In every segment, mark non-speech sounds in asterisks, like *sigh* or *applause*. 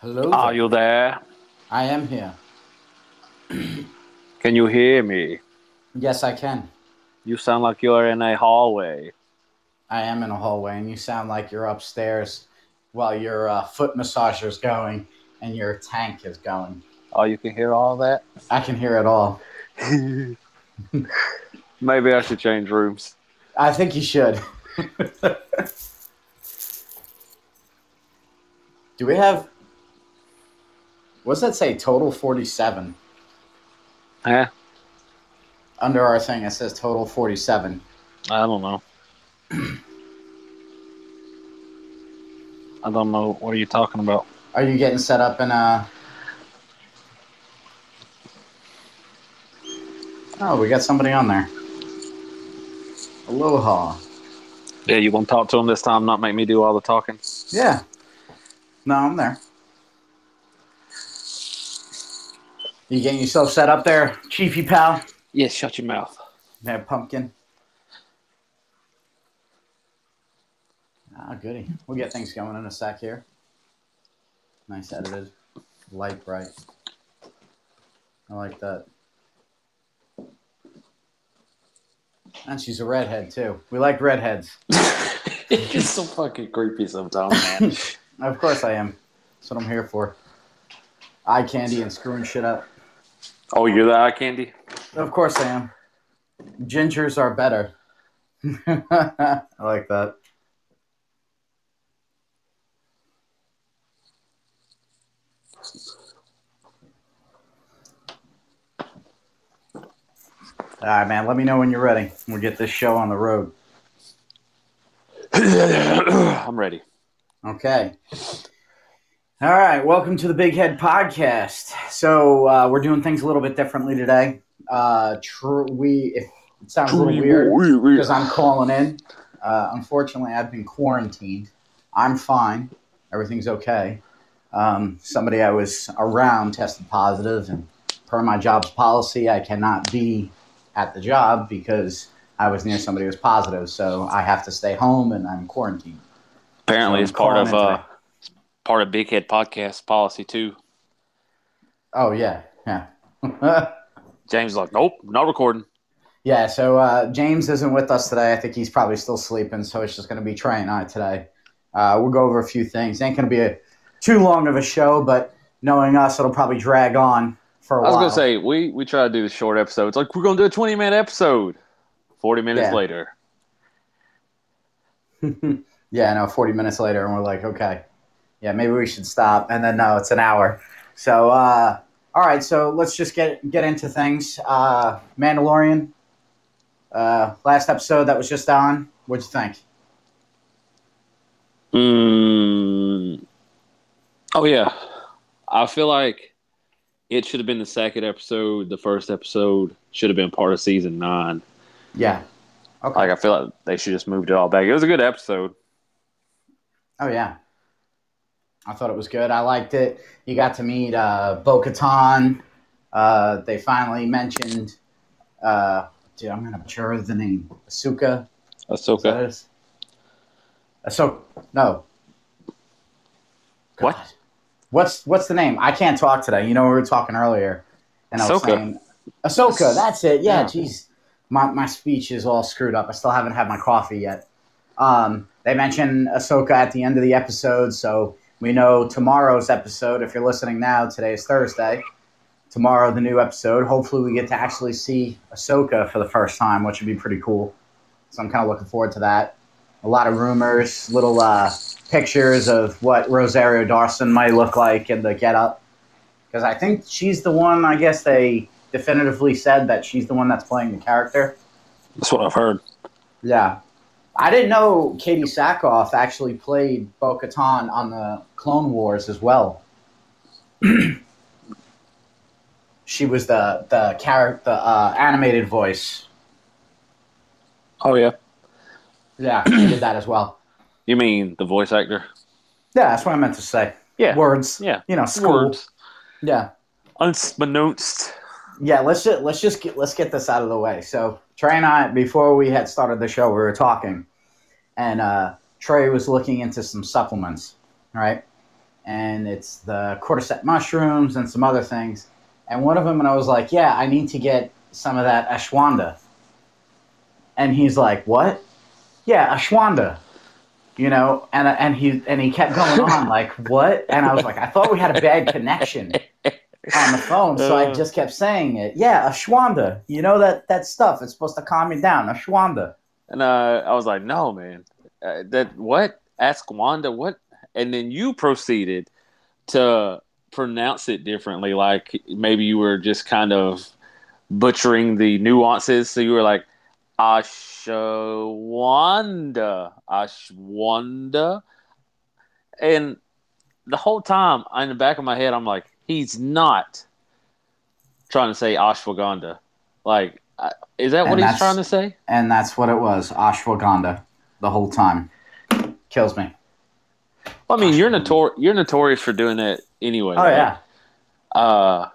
Hello. Are you there? I am here. Can you hear me? Yes, I can. You sound like you're in a hallway. I am in a hallway, and you sound like you're upstairs while your uh, foot massager's going and your tank is going. Oh, you can hear all that? I can hear it all. *laughs* Maybe I should change rooms. I think you should. *laughs* Do we have? What's that say? Total forty-seven. Huh? Under our thing, it says total forty-seven. I don't know. I don't know. What are you talking about? Are you getting set up in a? Oh, we got somebody on there. Aloha. Yeah, you want to talk to him this time, not make me do all the talking? Yeah. No, I'm there. You getting yourself set up there, Chiefy pal? Yes, shut your mouth. Yeah, pumpkin. Ah, goody. We'll get things going in a sec here. Nice edited. Light bright. I like that. And she's a redhead too. We like redheads. *laughs* *laughs* You're so fucking creepy sometimes, man. *laughs* Of course I am. That's what I'm here for. Eye candy and screwing shit up. Oh, you're the eye candy? Of course I am. Gingers are better. *laughs* I like that. All right, man. Let me know when you're ready. We'll get this show on the road. *coughs* I'm ready. Okay. All right. Welcome to the Big Head Podcast. So uh, we're doing things a little bit differently today. Uh, tr- we it sounds a little weird because I'm calling in. Uh, unfortunately, I've been quarantined. I'm fine. Everything's okay. Um, somebody I was around tested positive, and per my job's policy, I cannot be at the job because I was near somebody who was positive. So I have to stay home and I'm quarantined. Apparently, So it's part of uh, part of Big Head Podcast policy too. Oh yeah, yeah. *laughs* James is like, nope, not recording. Yeah, so uh, James isn't with us today. I think he's probably still sleeping, so it's just going to be Trey and I today. Uh, we'll go over a few things. Ain't going to be a too long of a show, but knowing us, it'll probably drag on for a while. I was gonna say we we try to do the short episodes. Like we're gonna do a twenty minute episode. Forty minutes Yeah. later, *laughs* yeah, no, 40 minutes later, and we're like, okay, yeah, maybe we should stop. And then, no, it's an hour. So, uh, all right, so let's just get get into things. Uh, Mandalorian, uh, last episode that was just on. What'd you think? mm, oh yeah, I feel like it should have been the second episode. The first episode should have been part of season nine. Yeah. Okay. Like I feel like they should just moved it all back. It was a good episode. Oh yeah, I thought it was good. I liked it. You got to meet uh, Bo Katan. Uh, they finally mentioned. Uh, dude, I'm gonna butcher the name. Asuka. Ahsoka. Ahsoka. No. What? What's what's the name? I can't talk today. You know we were talking earlier, and I was Ahsoka. saying Ahsoka. That's it. Yeah. Yeah. Jeez, my my speech is all screwed up. I still haven't had my coffee yet. Um, they mentioned Ahsoka at the end of the episode, so we know tomorrow's episode. If you're listening now, today is Thursday. Tomorrow, the new episode. Hopefully, we get to actually see Ahsoka for the first time, which would be pretty cool. So I'm kind of looking forward to that. A lot of rumors, little uh, pictures of what Rosario Dawson might look like in the getup. Because I think she's the one. I guess they definitively said that she's the one that's playing the character. That's what I've heard. Yeah. I didn't know Katee Sackhoff actually played Bo Katan on the Clone Wars as well. *clears throat* she was the the character, the uh, animated voice. Oh yeah. Yeah, she did that as well. You mean the voice actor? Yeah, that's what I meant to say. Yeah. Words. Yeah. You know, school. Words. Yeah. Unbeknownst. Yeah, let's just let's just get let's get this out of the way. So Trey and I, before we had started the show, we were talking, and uh, Trey was looking into some supplements, right? And it's the cordyceps mushrooms and some other things. And one of them, and I was like, "Yeah, I need to get some of that ashwanda." And he's like, "What?" Yeah, ashwanda. You know, and and he and he kept going on *laughs* like, "What?" And I was like, "I thought we had a bad connection." On the phone, so I Uh. just kept saying it. Yeah, Ashwanda. You know that that stuff. It's supposed to calm you down. Ashwanda. And uh, I was like, no, man. Uh, that what? Ask Wanda what? And then you proceeded to pronounce it differently, like maybe you were just kind of butchering the nuances. So you were like, Ashwanda, Ashwanda, and the whole time in the back of my head, I'm like, he's not trying to say ashwagandha. Like, is that And what he's trying to say? And that's what it was. Ashwagandha. The whole time. Kills me. Well, I mean, you're notor- you're notorious for doing that anyway. Oh right? yeah. Uh,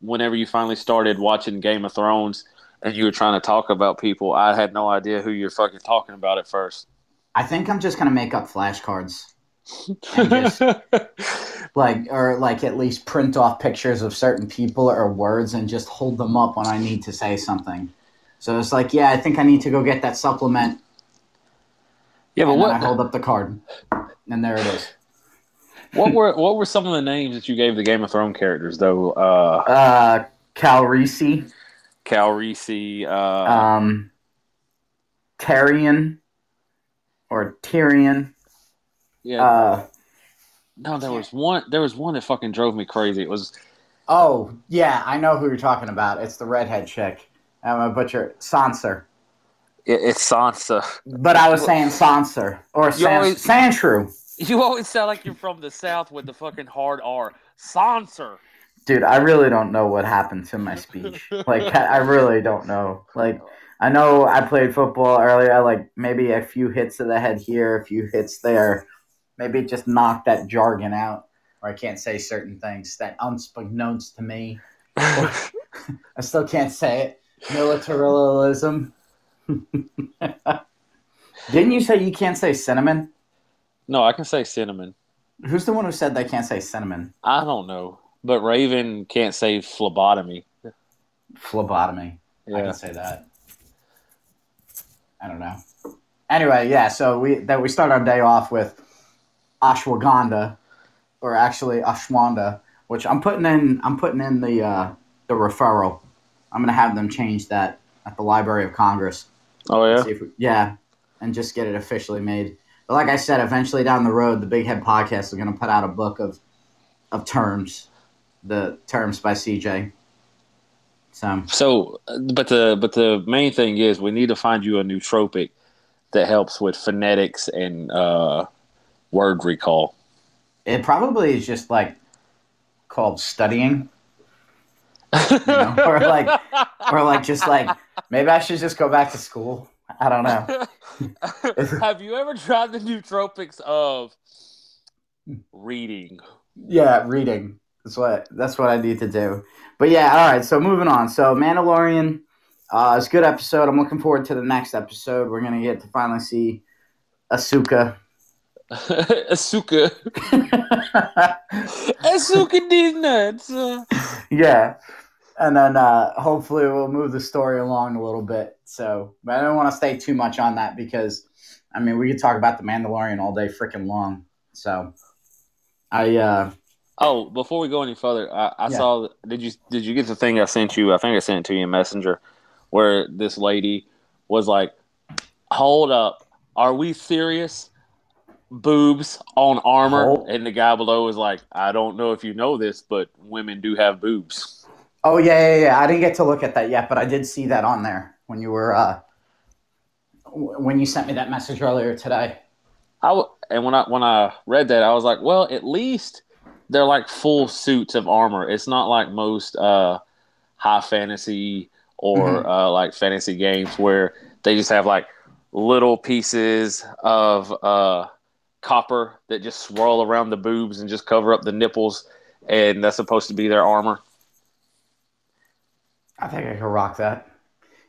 whenever you finally started watching Game of Thrones and you were trying to talk about people, I had no idea who you're fucking talking about at first. I think I'm just gonna make up flashcards. *laughs* Just- *laughs* Like or like at least print off pictures of certain people or words and just hold them up when I need to say something. So it's like, yeah, I think I need to go get that supplement. yeah, but then I hold up the card. And there it is. *laughs* what were what were some of the names that you gave the Game of Thrones characters though? Uh, Uh Calrici. Cal Reese, uh, um, Tyrion or Tyrion. Yeah. Uh, no, there was one. There was one that fucking drove me crazy. It was oh, yeah, I know who you're talking about. It's the redhead chick. I'm a butcher. Sansa. it, it's Sansa. But I was saying Sansa. Or You San- always- Sandshrew. You always sound like you're from the South with the fucking hard R. Sansa. Dude, I really don't know what happened to my speech. Like, I I really don't know. Like, I know I played football earlier. Like, maybe a few hits to the head here, a few hits there. Maybe it just knocked that jargon out, or I can't say certain things that unbeknownst to me. *laughs* I still can't say it. Militarism. *laughs* Didn't you say you can't say cinnamon? no, I can say cinnamon. Who's the one who said they can't say cinnamon? I don't know, but Raven can't say phlebotomy. Phlebotomy. I can say that. I don't know. Anyway, yeah. So we that we start our day off with ashwagandha, or actually ashwanda, which I'm putting in. I'm putting in the uh, the referral. I'm gonna have them change that at the Library of Congress. oh yeah. We, yeah, and just get it officially made. But like I said, eventually down the road, the Big Head Podcast is going to put out a book of of terms, the terms by CJ. So So, but the but the main thing is we need to find you a nootropic that helps with phonetics and uh, word recall. it probably is just like called studying, you know? or like or like just like maybe I should just go back to school. I don't know. *laughs* Have you ever tried the nootropics of reading? Yeah, reading. That's what that's what I need to do. But yeah, all right. So moving on. So Mandalorian, uh, it's a good episode. I'm looking forward to the next episode. We're gonna get to finally see Asuka. *laughs* Asuka. *laughs* Asuka these nuts. Yeah, and then uh, hopefully we'll move the story along a little bit. So, but I don't want to stay too much on that because, I mean, we could talk about the Mandalorian all day freaking long. So, I uh, Oh, before we go any further, I, I Yeah. saw. Did you did you get the thing I sent you? I think I sent it to you in Messenger, where this lady was like, "Hold up, are we serious? Boobs on armor?" Hold- And the guy below was like, "I don't know if you know this, but women do have boobs." oh yeah, yeah, yeah. I didn't get to look at that yet, but I did see that on there when you were uh, w- when you sent me that message earlier today. I w- and when I when I read that, I was like, "Well, at least they're like full suits of armor. It's not like most uh, high fantasy or Mhm. uh, like fantasy games where they just have like little pieces of uh, copper that just swirl around the boobs and just cover up the nipples, and that's supposed to be their armor. I think I could rock that.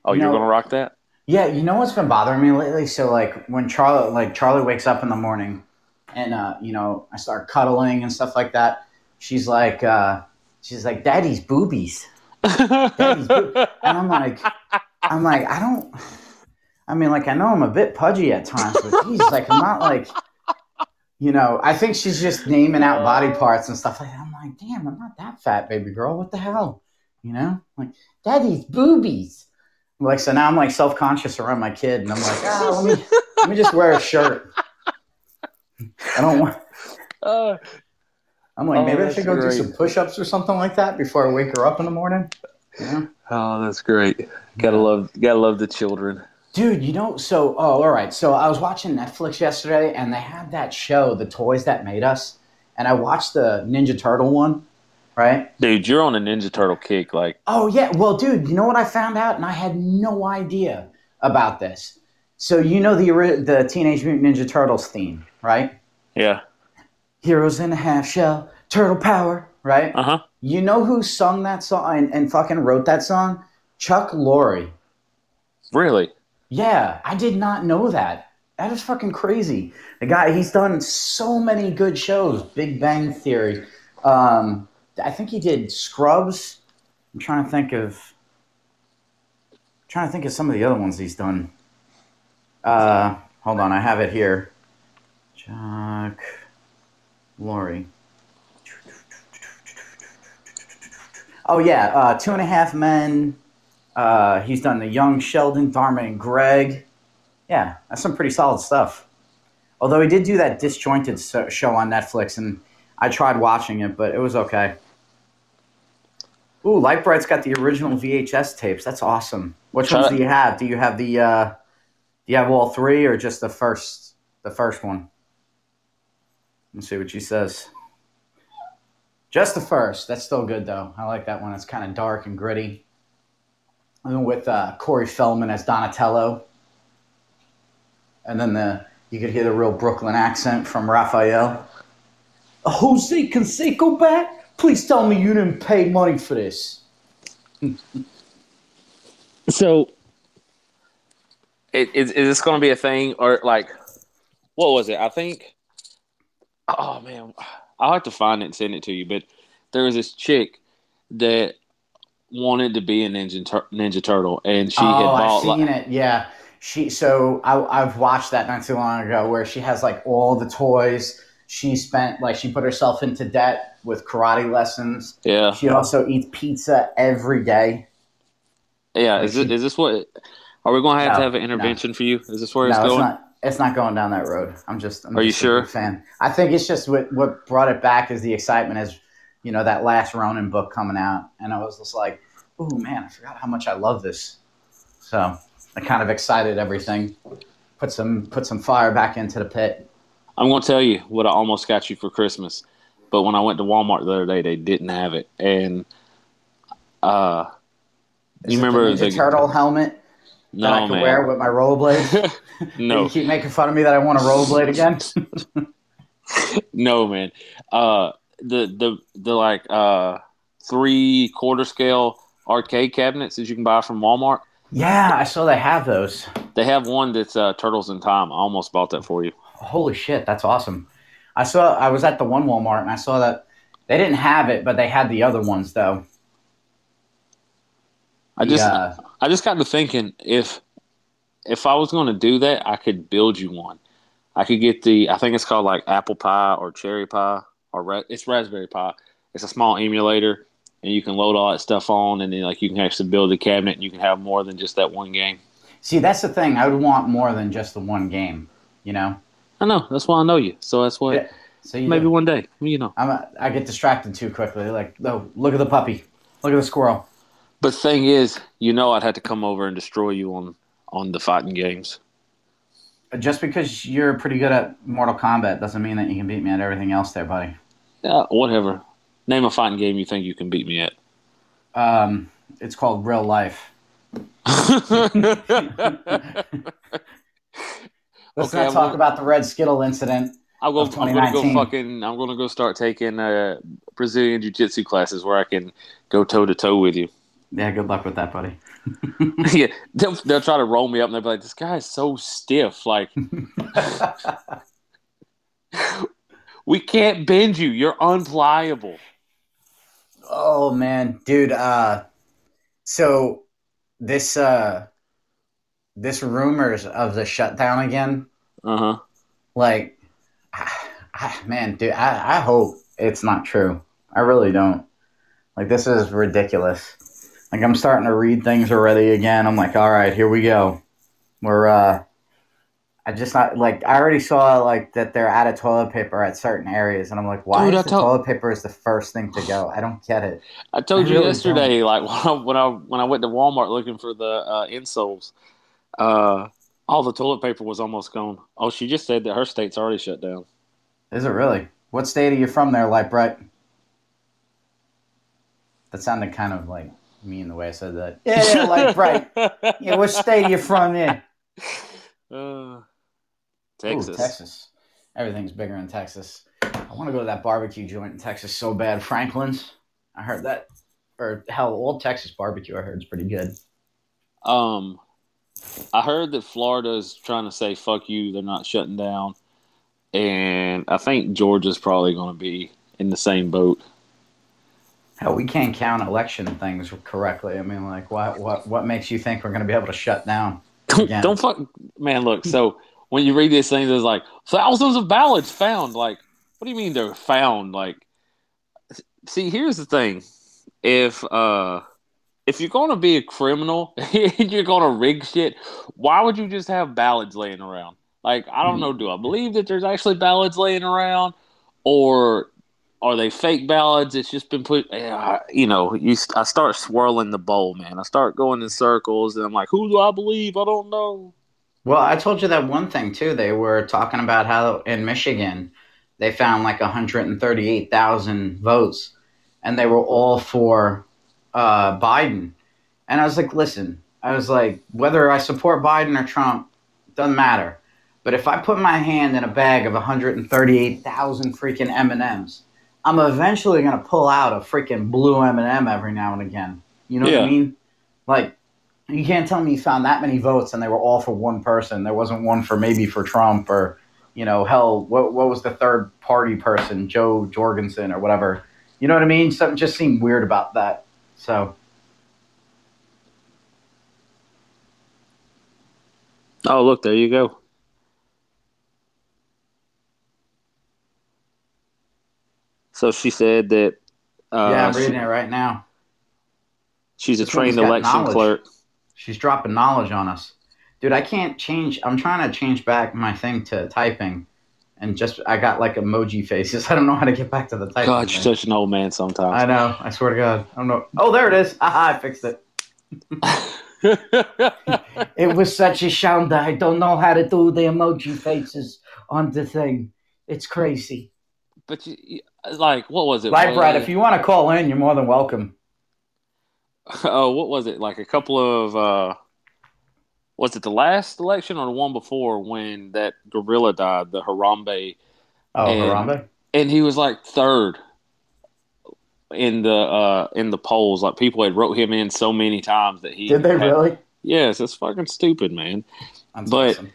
Oh, You you're gonna rock that? Yeah, you know what's been bothering me lately? So like when Charlie like Charlie wakes up in the morning and uh, you know, I start cuddling and stuff like that, she's like uh she's like, Daddy's boobies. Daddy's boob-" *laughs* And I'm like I'm like, I don't I mean like I know I'm a bit pudgy at times, but geez, like I'm not like you know, I think she's just naming out body parts and stuff like that. I'm like, damn, I'm not that fat, baby girl. What the hell? You know? Like, Daddy's boobies. Like so now I'm like self conscious around my kid, and I'm like, ah, let me let me just wear a shirt. I don't want. *laughs* Uh, I'm like, Oh, maybe I should go great. do some push ups or something like that before I wake her up in the morning. You know? oh, that's great. Gotta love, gotta love the children. Dude, you know, so oh, all right. So I was watching Netflix yesterday, and they had that show, The Toys That Made Us, and I watched the Ninja Turtle one, right? Dude, you're on a Ninja Turtle kick. Like, Oh yeah, well, dude, you know what I found out, and I had no idea about this. So you know the the Teenage Mutant Ninja Turtles theme, right? yeah, Heroes in a half shell, turtle power, right? uh huh. You know who sung that song and, and fucking wrote that song? Chuck Lorre. Really? Yeah, I did not know that. That is fucking crazy. The guy, he's done so many good shows. Big Bang Theory. Um, I think he did Scrubs. I'm trying to think of. trying to think of some of the other ones he's done. Uh, hold on, I have it here. Chuck Lorre. Oh yeah, uh, Two and a Half Men. Uh, he's done the Young Sheldon, Dharma and Greg. Yeah, that's some pretty solid stuff. Although he did do that disjointed so- show on Netflix, and I tried watching it, but it was okay. Ooh, Lightbright's got the original VHS tapes. That's awesome. Which ones do you have? Do you have the? Uh, do you have all three, or just the first? The first one. Let's see what she says. Just the first. That's still good though. I like that one. It's kind of dark and gritty. With uh, Corey Feldman as Donatello, and then the you could hear the real Brooklyn accent from Raphael. Jose Canseco back? Please tell me you didn't pay money for this. *laughs* So, is, is this going to be a thing or like, what was it? I think. Oh man, I'll have to find it and send it to you. But there was this chick that wanted to be a ninja Tur- Ninja Turtle, and she had oh, bought. I've like, seen it. Yeah, she. So I, I've watched that not too long ago, where she has like all the toys. She spent like she put herself into debt with karate lessons. yeah, She also eats pizza every day. yeah. Is this, is this what? Are we going to have No, to have an intervention for you? Is this where it's no, it's it's not. It's not going down that road. I'm just. I'm Are you just a sure? fan. I think it's just what what brought it back is the excitement, as you know, that last Ronin book coming out, and I was just like, "Oh man, I forgot how much I love this." So I kind of excited everything. Put some put some fire back into the pit. I'm going to tell you what I almost got you for Christmas, but when I went to Walmart the other day, they didn't have it, and uh, Is you remember the, the turtle helmet No, that I could man. wear with my rollerblades? *laughs* *laughs* no, You keep making fun of me that I want a rollerblade again. *laughs* no, man. Uh, the the the like uh three quarter scale arcade cabinets that you can buy from Walmart. yeah, I saw they have those. They have one that's uh, Turtles in Time. I almost bought that for you. Holy shit, that's awesome. I saw I was at the one Walmart and I saw that they didn't have it, but they had the other ones though. I just Yeah. I just got to thinking if if I was going to do that, I could build you one. I could get the I think it's called like apple pie or cherry pie or ra- it's raspberry Pi. It's a small emulator and you can load all that stuff on and then like you can actually build the cabinet and you can have more than just that one game. See, that's the thing. I would want more than just the one game. You know. I know. That's why I know you. So that's what Yeah. So maybe one day. You know. I'm a, I get distracted too quickly. Like, oh, look at the puppy. Look at the squirrel. But the thing is, you know, I'd have to come over and destroy you on on the fighting games. Just because you're pretty good at Mortal Kombat doesn't mean that you can beat me at everything else, there, buddy. Uh, whatever. Name a fighting game you think you can beat me at. Um, it's called Real Life. *laughs* *laughs* Let's Okay, not talk gonna- about the Red Skittle incident. I'm gonna, I'm gonna go fucking. I'm gonna go start taking uh, Brazilian jiu jitsu classes where I can go toe to toe with you. Yeah, good luck with that, buddy. *laughs* yeah, they'll, they'll try to roll me up and they'll be like, "This guy is so stiff. Like, we can't bend you. You're unpliable." oh man, dude. Uh, so this uh, this rumors of the shutdown again. Uh huh. Like, ah, ah, man, dude. I, I hope it's not true. I really don't. Like, this is ridiculous. Like, I'm starting to read things already again. I'm like, all right, here we go. We're uh, I just not like I already saw like that they're out of toilet paper at certain areas, and I'm like, why Dude, is the told- toilet paper is the first thing to go? I don't get it. I told I you really yesterday, like *laughs* when I, when I when I went to Walmart looking for the uh, insoles, uh, all the toilet paper was almost gone. Oh, she just said that her state's already shut down. Is it really? What state are you from there, like Bright? That sounded kind of like mean the way I said that. Yeah, yeah, Light Bright. *laughs* Yeah, what state are you from there? Uh, Ooh, Texas. Texas. Everything's bigger in Texas. I want to go to that barbecue joint in Texas so bad. Franklin's. I heard that. Or hell, old Texas barbecue I heard is pretty good. Um, I heard that Florida's trying to say "fuck you." They're not shutting down, and I think Georgia's probably going to be in the same boat. Hell, we can't count election things correctly. I mean, like, what what what makes you think we're going to be able to shut down? Don't don't fuck, man. Look, so when you read these things, it's like thousands of ballots found. Like, what do you mean they're found? Like, see, here's the thing: if uh, if you're going to be a criminal *laughs* and you're going to rig shit, why would you just have ballots laying around? Like, I don't know. Do I believe that there's actually ballots laying around, or are they fake ballots? It's just been put. Yeah, you know, you. I start swirling the bowl, man. I start going in circles, and I'm like, who do I believe? I don't know. Well, I told you that one thing too. They were talking about how in Michigan they found like 138,000 votes, and they were all for uh, Biden. And I was like, listen, I was like, whether I support Biden or Trump doesn't matter. But if I put my hand in a bag of 138,000 freaking M and M's, I'm eventually gonna pull out a freaking blue M and m every now and again. You know what I mean? Like, you can't tell me you found that many votes and they were all for one person. There wasn't one for maybe for Trump or, you know, hell, what what was the third party person, Jo Jorgensen or whatever. You know what I mean? Something just seemed weird about that. So Oh, look, there you go. So she said that uh, yeah, I'm she- reading it right now. she's a This trained election knowledge. clerk. She's dropping knowledge on us. Dude, I can't change. I'm trying to change back my thing to typing, and just I got like emoji faces. *laughs* I don't know how to get back to the typing. God, you're such an old man sometimes. I know. I swear to God. I don't know. Oh, there it is. Aha, *laughs* I fixed it. *laughs* It was such a sound that I don't know how to do the emoji faces on the thing. It's crazy. but you, like, what was it? Light Brad, if you want to call in, you're more than welcome. Oh, what was it? Like a couple of uh was it the last election or the one before when that gorilla died, the Harambe, Oh, And- Harambe? and he was like third in the uh in the polls. Like people had wrote him in so many times that he Did they had- really? Yes, it's fucking stupid, man. That's But- awesome.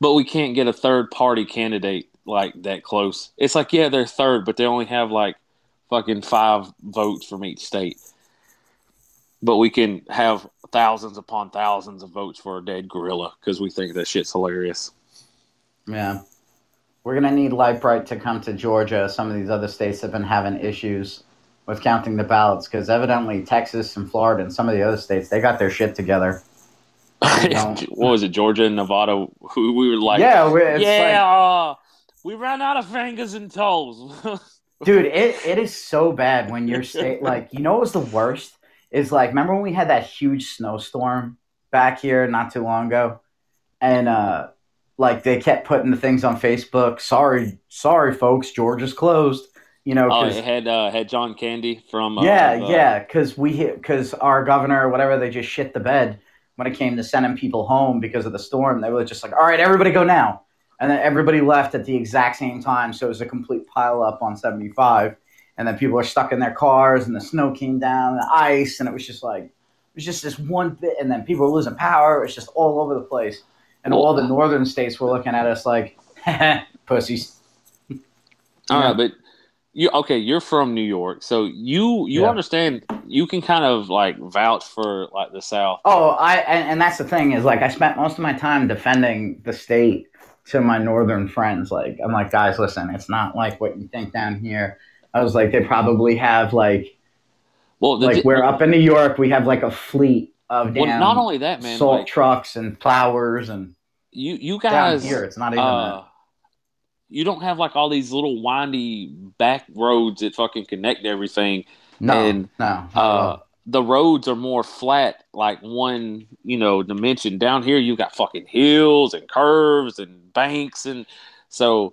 But we can't get a third party candidate like that close. It's like yeah, they're third, but they only have like fucking five votes from each state. But we can have thousands upon thousands of votes for a dead gorilla because we think that shit's hilarious. Yeah. We're going to need Light Bright to come to Georgia. Some of these other states have been having issues with counting the ballots because evidently Texas and Florida and some of the other states, they got their shit together. *laughs* what was it, Georgia and Nevada? We, we were like, yeah, yeah, like- uh, we ran out of fingers and toes. *laughs* Dude, it, it is so bad when your state like you know what was the worst is like remember when we had that huge snowstorm back here not too long ago, and uh like they kept putting the things on Facebook. Sorry, sorry, folks, Georgia's closed. You know, Oh, it had uh, had John Candy from uh, yeah, yeah, because we because our governor or whatever they just shit the bed when it came to sending people home because of the storm. They were just like, "All right, everybody go now," and then everybody left at the exact same time. So it was a complete pile up on seventy five, and then people were stuck in their cars, and the snow came down, the ice, and it was just like it was just this one bit, and then people were losing power. It was just all over the place, and all the northern states were looking at us like, *laughs* "Pussies." All Yeah. right, but you okay? You're from New York, so you you Yeah. understand. You can kind of like vouch for like the South. Oh, I and, and that's the thing is like I spent most of my time defending the state to my northern friends. Like I'm like, guys, listen, it's not like what you think down here. I was like, they probably have like Well, the, like we're up in New York, we have like a fleet of well, damn not only that, man. salt Like, trucks and plowers and you you down guys here it's not even uh, you don't have like all these little windy back roads that fucking connect everything. No, and, no. Uh, the roads are more flat, like one you know dimension. Down here, you got fucking hills and curves and banks, and so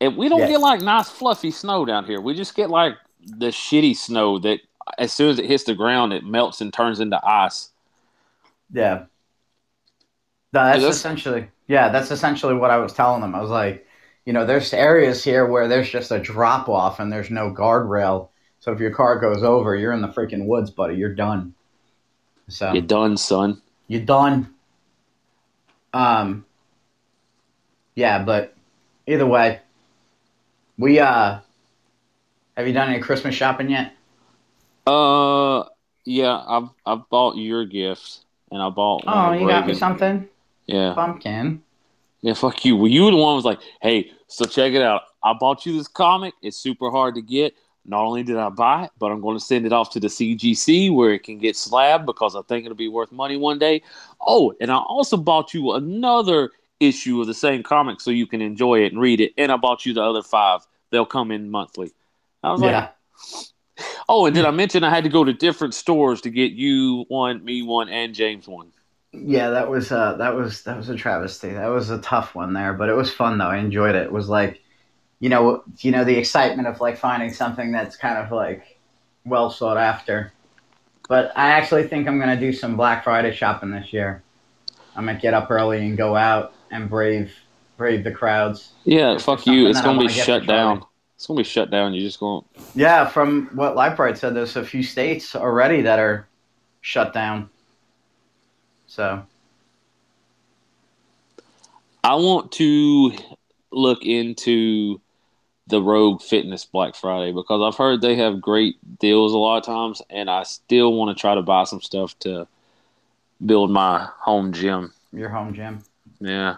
and we don't Yeah. get like nice fluffy snow down here. We just get like the shitty snow that as soon as it hits the ground, it melts and turns into ice. Yeah. No, that's that's- essentially yeah, that's essentially what I was telling them. I was like, you know, there's areas here where there's just a drop off and there's no guardrail. So if your car goes over, you're in the freaking woods, buddy. You're done. So you're done, son? you're done. Um Yeah, but either way, we uh have you done any Christmas shopping yet? Uh, yeah, I've I've bought your gift, and I bought. Oh, you got me something? Yeah, Pumpkin. yeah. Fuck you. Well, you were the one who was like, "Hey, so check it out. I bought you this comic. It's super hard to get. Not only did I buy it, but I'm going to send it off to the CGC where it can get slabbed because I think it'll be worth money one day. Oh, and I also bought you another issue of the same comic so you can enjoy it and read it. And I bought you the other five. They'll come in monthly. I was like, Oh, and did I mention I had to go to different stores to get you one, me one, and James one? Yeah, that was uh that was that was a travesty. That was a tough one there, but it was fun though. I enjoyed it. It was like, you know, you know the excitement of like finding something that's kind of like well sought after. But I actually think I'm gonna do some Black Friday shopping this year. I'm gonna get up early and go out and brave brave the crowds. Yeah, fuck you. It's gonna be shut down. It's gonna be shut down. You're just going. To. Yeah, from what Lightbright said, there's a few states already that are shut down. So I want to look into the Rogue Fitness Black Friday because I've heard they have great deals a lot of times, and I still want to try to buy some stuff to build my home gym. your home gym. Yeah.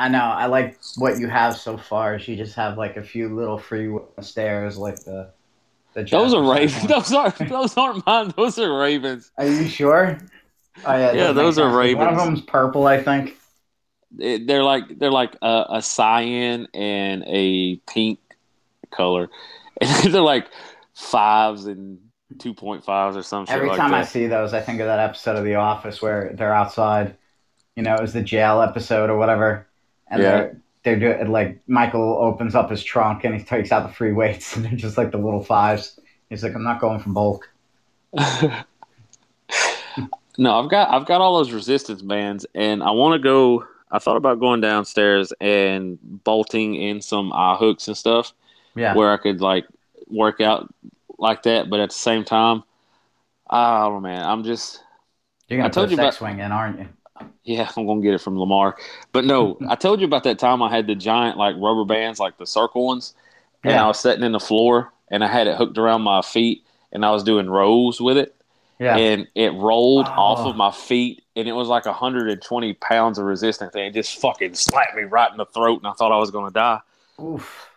I know. I like what you have so far. Is you just have like a few little free stairs, like the the. Those are ravens. *laughs* Those are those aren't mine. Those are ravens. Are you sure? Oh yeah, Yeah, that those are sense, 'cause One of them's purple, I think. It- they're like they're like a, a cyan and a pink color, *laughs* and they're like fives and two point fives or something. Every like time I see those, I think of that episode of The Office where they're outside. You know, it was the jail episode or whatever, and Yeah. they're they're doing like Michael opens up his trunk and he takes out the free weights *laughs* and they're just like the little fives. He's like, I'm not going for bulk. *laughs* no, I've got I've got all those resistance bands, and I want to go. I thought about going downstairs and bolting in some eye hooks and stuff Yeah, where I could like work out like that, but at the same time, ah, oh man, I'm just you're gonna I told put a you sex about- swing in, aren't you? Yeah, I'm gonna get it from Lamar. But no, *laughs* I told you about that time I had the giant like rubber bands, like the circle ones, and Yeah. I was sitting in the floor and I had it hooked around my feet and I was doing rows with it Yeah, and it rolled off Oh. of my feet and it was like 120 pounds of resistance and it just fucking slapped me right in the throat and I thought I was gonna die. Oof.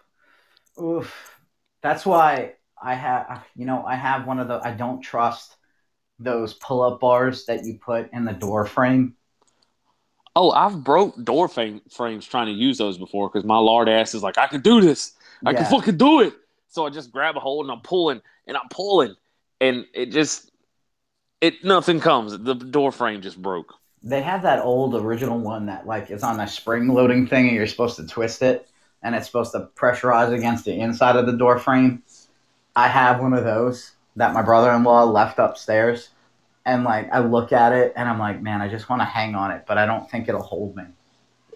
Oof. That's why I have, you know, I have one of the, I don't trust those pull up bars that you put in the door frame. Oh, I've broke door frame, frames trying to use those before because my lard ass is like, I can do this. I can fucking do it. So I just grab a hold and I'm pulling and I'm pulling and it just it nothing comes. The door frame just broke. They have that old original one that like is on a spring loading thing and you're supposed to twist it. and it's supposed to pressurize against the inside of the door frame. I have one of those that my brother-in-law left upstairs, and like I look at it and I'm like, man, I just want to hang on it, but I don't think it'll hold me.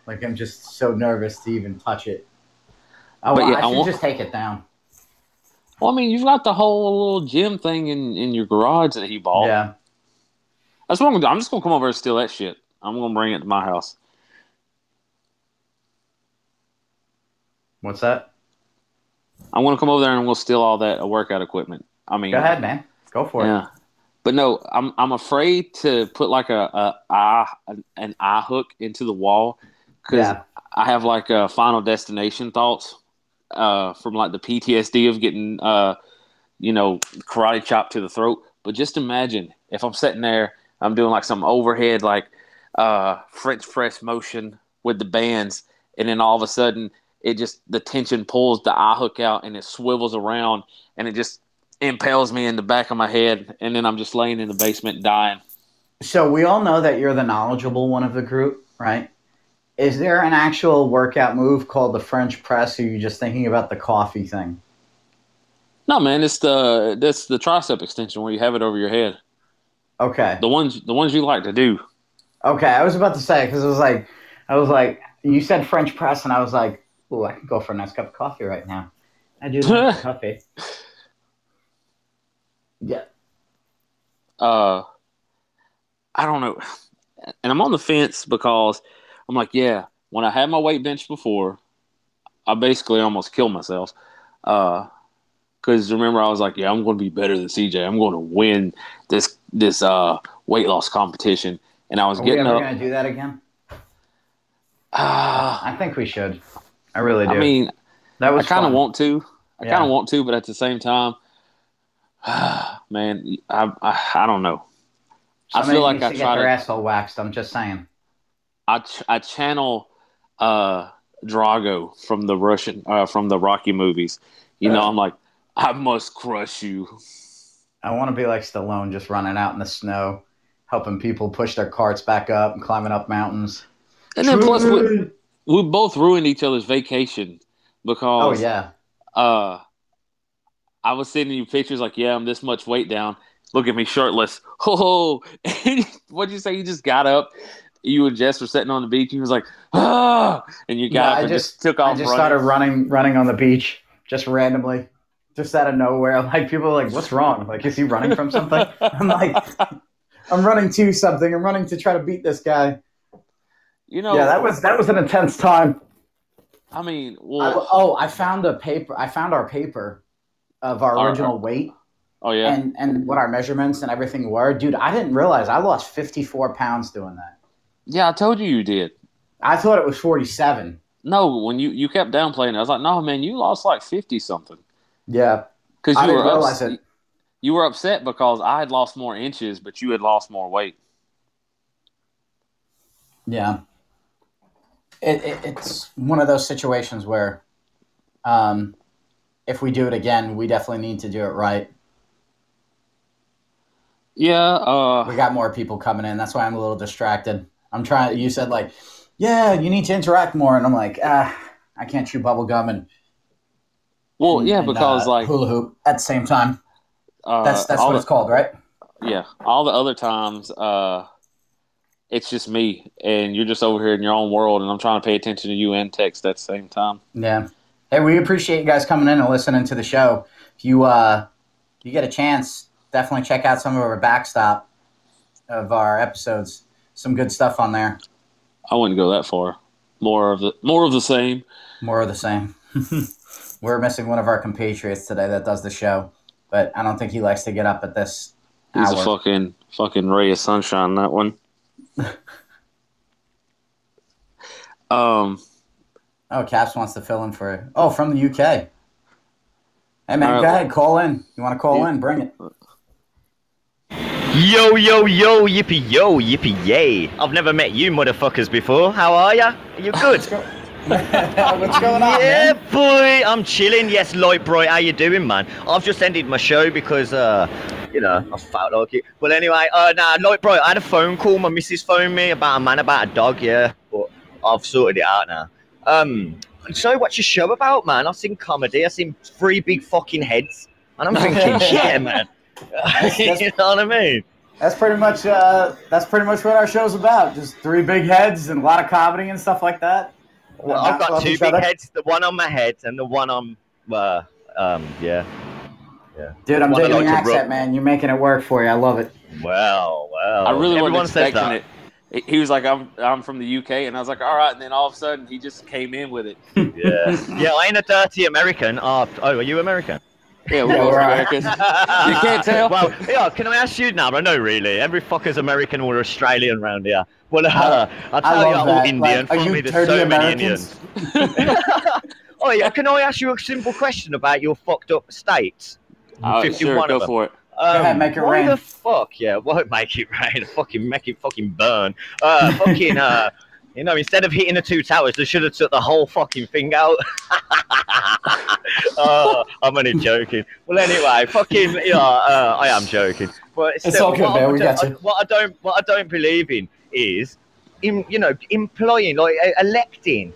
Like I'm just so nervous to even touch it. Oh, But yeah, I I want- just take it down. Well, I mean, you've got the whole little gym thing in, in your garage that he bought. Yeah. That's what I'm gonna do. I'm just gonna come over and steal that shit. I'm gonna bring it to my house. What's that? I'm gonna come over there and we'll steal all that workout equipment. I mean, Go ahead, man. Go for it. But no, I'm I'm afraid to put like a, a eye an, an eye hook into the wall because Yeah. I have like a final destination thoughts uh, from like the PTSD of getting uh, you know karate chopped to the throat. But just imagine if I'm sitting there, I'm doing like some overhead like uh, French press motion with the bands, and then all of a sudden it just the tension pulls the eye hook out and it swivels around and it just impales me in the back of my head, and then I'm just laying in the basement dying. So we all know that you're the knowledgeable one of the group, right? Is there an actual workout move called the French press, or are you just thinking about the coffee thing? No, man, it's the that's the tricep extension where you have it over your head. Okay. The ones the ones you like to do. Okay, I was about to say because it was like, I was like, you said French press, and I was like, oh, I could go for a nice cup of coffee right now. I do like *laughs* coffee. Yeah. Uh, I don't know, and I'm on the fence because I'm like, yeah, when I had my weight bench before, I basically almost killed myself. Uh, because remember I was like, yeah, I'm going to be better than CJ. I'm going to win this this uh weight loss competition, and I was Are we getting ever up. gonna do that again? Ah, *sighs* I think we should. I really do. I mean, that was. I kind of want to. I Yeah. kind of want to, but at the same time, *sighs* man, I, I I don't know. I feel like I to get try to asshole waxed. I'm just saying. I ch- I channel uh Drago from the Russian uh from the Rocky movies. You know, Uh. I'm like, I must crush you. I want to be like Stallone, just running out in the snow, helping people push their carts back up and climbing up mountains. And then plus we, we both ruined each other's vacation because. oh yeah, uh I was sending you pictures like, yeah, I'm this much weight down. Look at me shirtless. *laughs* Oh, *laughs* what'd you say? You just got up. You and Jess were sitting on the beach. He was like, ah, and you got Yeah, up I and just, just- took off. I just running. started running, running on the beach, just randomly, just out of nowhere. *laughs* Like people are like, "What's wrong? Like, is he running from something?" I'm like, "I'm running to something. I'm running to try to beat this guy." you know, yeah, that was that was an intense time. I mean, I, oh, I found a paper. I found our paper of our Our- original weight. oh yeah, and and what our measurements and everything were, dude. I didn't realize I lost 54 pounds doing that. yeah. I told you you did. I thought it was 47. No, when you you kept downplaying, it, I was like, no, man, you lost like fifty something Yeah, because you didn't were realize ups- it. You were upset because I had lost more inches, but you had lost more weight. yeah. It, it it's one of those situations where, um, if we do it again, we definitely need to do it right. Yeah, uh, We got more people coming in. That's why I'm a little distracted. I'm trying. You said like, yeah, you need to interact more, and I'm like, ah, I can't chew bubble gum and. well, and- yeah, and, because uh, like hula hoop at the same time. uh, That's that's what the- it's called, right? Yeah, all the other times, uh, it's just me, and you're just over here in your own world, and I'm trying to pay attention to you and text at the same time. Yeah. Hey, we appreciate you guys coming in and listening to the show. If you uh you get a chance, definitely check out some of our backstop of our episodes. Some good stuff on there. I wouldn't go that far. More of the more of the same. More of the same. *laughs* We're missing one of our compatriots today that does the show, but I don't think he likes to get up at this He's hour. a fucking fucking ray of sunshine. That one. *laughs* um. Oh, Caps wants to fill in for Oh, from the UK. Hey man, All right. go ahead, call in. You want to call Yeah. in? Bring it. Yo, yo, yo, yippee yo, yippee yay. I've never met you motherfuckers before. How are ya? Are you good? *laughs* What's, going on, yeah, man? boy, I'm chilling. Yes, Lloyd Broy, how you doing, man? I've just ended my show because, uh, you know, I felt like it. But anyway, uh, nah, Lloyd Broy, I had a phone call. My missus phoned me about a man about a dog, yeah. But I've sorted it out now. Um, so what's your show about, man? I've seen comedy. I've seen three big fucking heads, and I'm *laughs* thinking, yeah, man. *laughs* you know what I mean? That's pretty much uh, that's pretty much what our show's about. Just three big heads and a lot of comedy and stuff like that. Well, I've got two big other. heads. The one on my head and the one on, uh, um, yeah. Yeah. Dude, I'm One I digging like accent, rub. man. You're making it work for you. I love it. Well, well. I really Everyone wasn't says expecting that. it. He- He was like, "I'm I'm from the UK," and I was like, "All right." And then all of a sudden, he just came in with it. Yeah, *laughs* yeah. I ain't a dirty American. Oh, oh, are you American? Yeah, we're Yeah, both we're- Americans. *laughs* You can't tell. Well, yeah. Can I ask you now? I know, really. Every fucker's American or Australian around here. Well, uh, I'll I tell you, love all. Indian. Like, are for you me, there's dirty so many Americans? Indians. *laughs* oh yeah. Can I ask you a simple question about your fucked up states? Oh, 51 sure, of go them. for it. Um, ahead, make it why rain. the fuck? Yeah, *laughs* won't make it rain. Fucking make it fucking burn. Uh, fucking uh, *laughs* you know, instead of hitting the two towers, they should have took the whole fucking thing out. *laughs* oh, I'm only joking. Well, anyway, fucking yeah, uh, I am joking. But It's still, all good, what man, I we don't- got you. What I don't, what I don't believe in is, in you know, employing like electing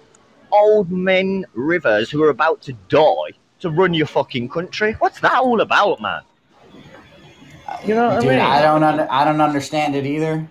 old men rivers who are about to die to run your fucking country. What's that all about, man? You know what Dude, I mean? I don't under, I don't understand it either.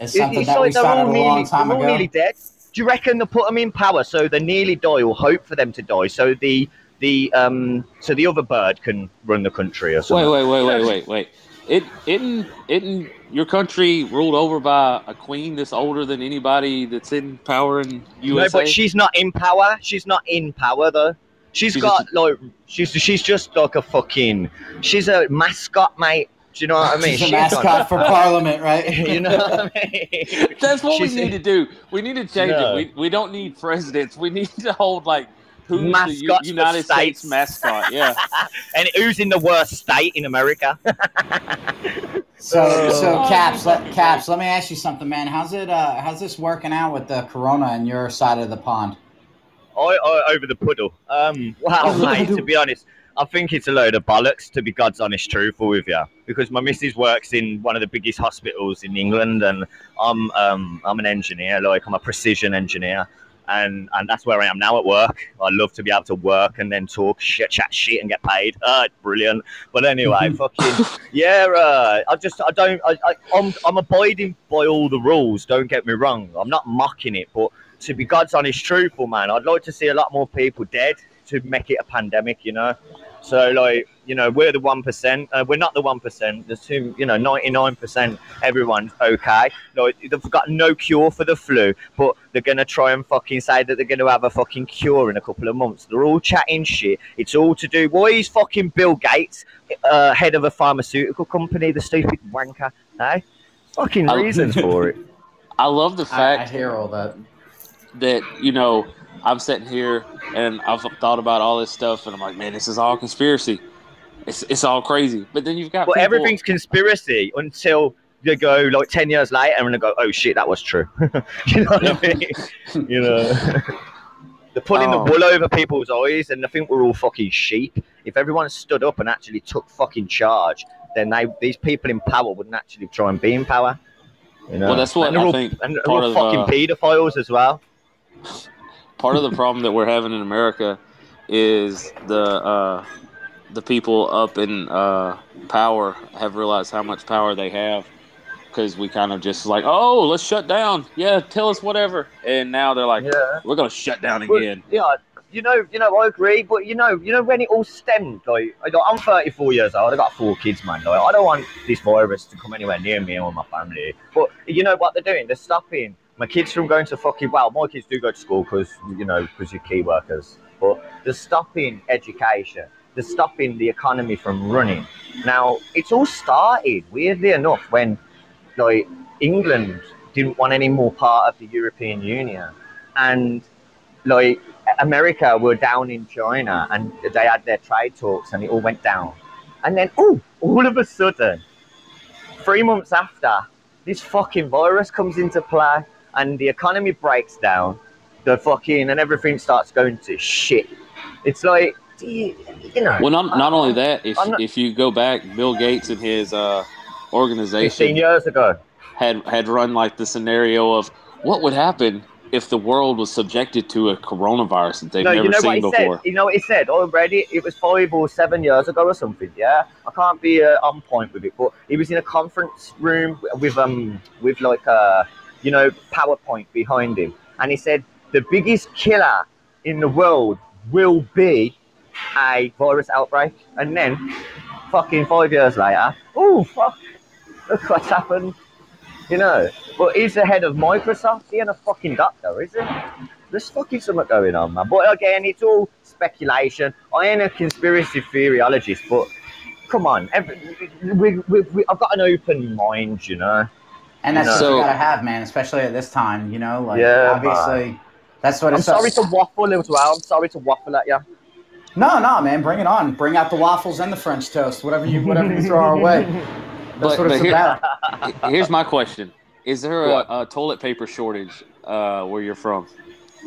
It's something it's that we like they're started all a nearly, long time they're all ago. nearly dead. Do you reckon they put them in power so they nearly die or hope for them to die so the the um so the other bird can run the country or Wait, something? wait, wait, wait, wait, wait. It isn't isn't your country ruled over by a queen that's older than anybody that's in power in No, USA? but she's not in power. She's not in power though. She's She's got like she's she's just like a fucking she's a mascot, mate. Do you know what I *laughs* mean? She's a mascot for Parliament, right? *laughs* you know what I *laughs* mean? That's what She's- we need to do. We need to change No. it. We, we don't need presidents. We need to hold like who's the U- United States states. mascot. Yeah. And who's in the worst state in America? So, so Oh. caps, let, caps. Let me ask you something, man. How's it? Uh, how's this working out with the Corona in your side of the pond? I, I over the puddle. Um, wow, mate. To be honest, I think it's a load of bollocks. To be God's honest truthful with you, because my missus works in one of the biggest hospitals in England, and I'm um, I'm an engineer. Like I'm a precision engineer. And, and that's where I am now at work. I love to be able to work and then talk shit, chat shit, and get paid. Uh, brilliant. But anyway, *laughs* fucking yeah. Uh, I just I don't I, I I'm I'm abiding by all the rules. Don't get me wrong. I'm not mocking it, but to be God's honest truthful, man, I'd like to see a lot more people dead to make it a pandemic, you know. So like, you know, we're the one percent. Uh, we're not the one percent. There's two, you know, ninety nine percent. Everyone's okay. Like they've got no cure for the flu, but they're gonna try and fucking say that they're gonna have a fucking cure in a couple of months. They're all chatting shit. It's all to do. Why is fucking Bill Gates uh, head of a pharmaceutical company? The stupid wanker. Hey, fucking I- reasons for it. *laughs* I love the I, I fact hear all that. That you know I'm sitting here and I've thought about all this stuff, and I'm like, man, this is all conspiracy. It's it's all crazy. But then you've got But people, everything's conspiracy until they go like ten years later and they go, "Oh shit, that was true." *laughs* you know what I mean? *laughs* you know, they're pulling Oh. the wool over people's eyes, and I think we're all fucking sheep. If everyone stood up and actually took fucking charge, then they these people in power wouldn't actually try and be in power. You know? Well, that's what and they're I all, think And they're all of, fucking uh, paedophiles as well. Part of the problem that we're having in America is the uh, the people up in uh, power have realized how much power they have because we kind of just like, oh, let's shut down. Yeah, tell us whatever. And now they're like, Yeah. we're gonna shut down Well, again. Yeah, you know, you know, I agree, but you know, you know, when it all stemmed, like, I got, I'm 34 years old, I got four kids, man. Like, I don't want this virus to come anywhere near me or my family. But you know what they're doing? They're stopping my kids from going to fucking. Well, my kids do go to school because you know, because you're key workers. But they're stopping education. They're stopping the economy from running. Now, it's all started weirdly enough when, like, England didn't want any more part of the European Union, and like America were down in China and they had their trade talks and it all went down. And then, oh, all of a sudden, three months after, this fucking virus comes into play and the economy breaks down, the fucking, and everything starts going to shit. It's like, you, you know, Well, not not only that, if not- if you go back, Bill Gates and his uh, 15 organization years ago. had had run like the scenario of what would happen if the world was subjected to a coronavirus that they've no, never you know seen what he before. said. You know what he said already. It was five or seven years ago or something. Yeah, I can't be uh, on point with it, but he was in a conference room with um with like a you know PowerPoint behind him, and he said the biggest killer in the world will be a virus outbreak, and then fucking five years later, oh fuck, look what's happened. You know, but he's the head of Microsoft. He ain't a fucking doctor, is he? There's fucking something going on, man. But again, it's all speculation. I ain't a conspiracy theoryologist, but come on, every, we, we, we, I've got an open mind, you know. And that's No. what So- you gotta have, man, especially at this time. You know, like Yeah, obviously, that's what I'm it's. sorry to waffle as well. I'm sorry to waffle at you. No, no, man, bring it on. Bring out the waffles and the French toast, whatever you, whatever you throw our *laughs* way. That's But- what it's but here- about. Here's my question: Is there a, a toilet paper shortage uh, where you're from?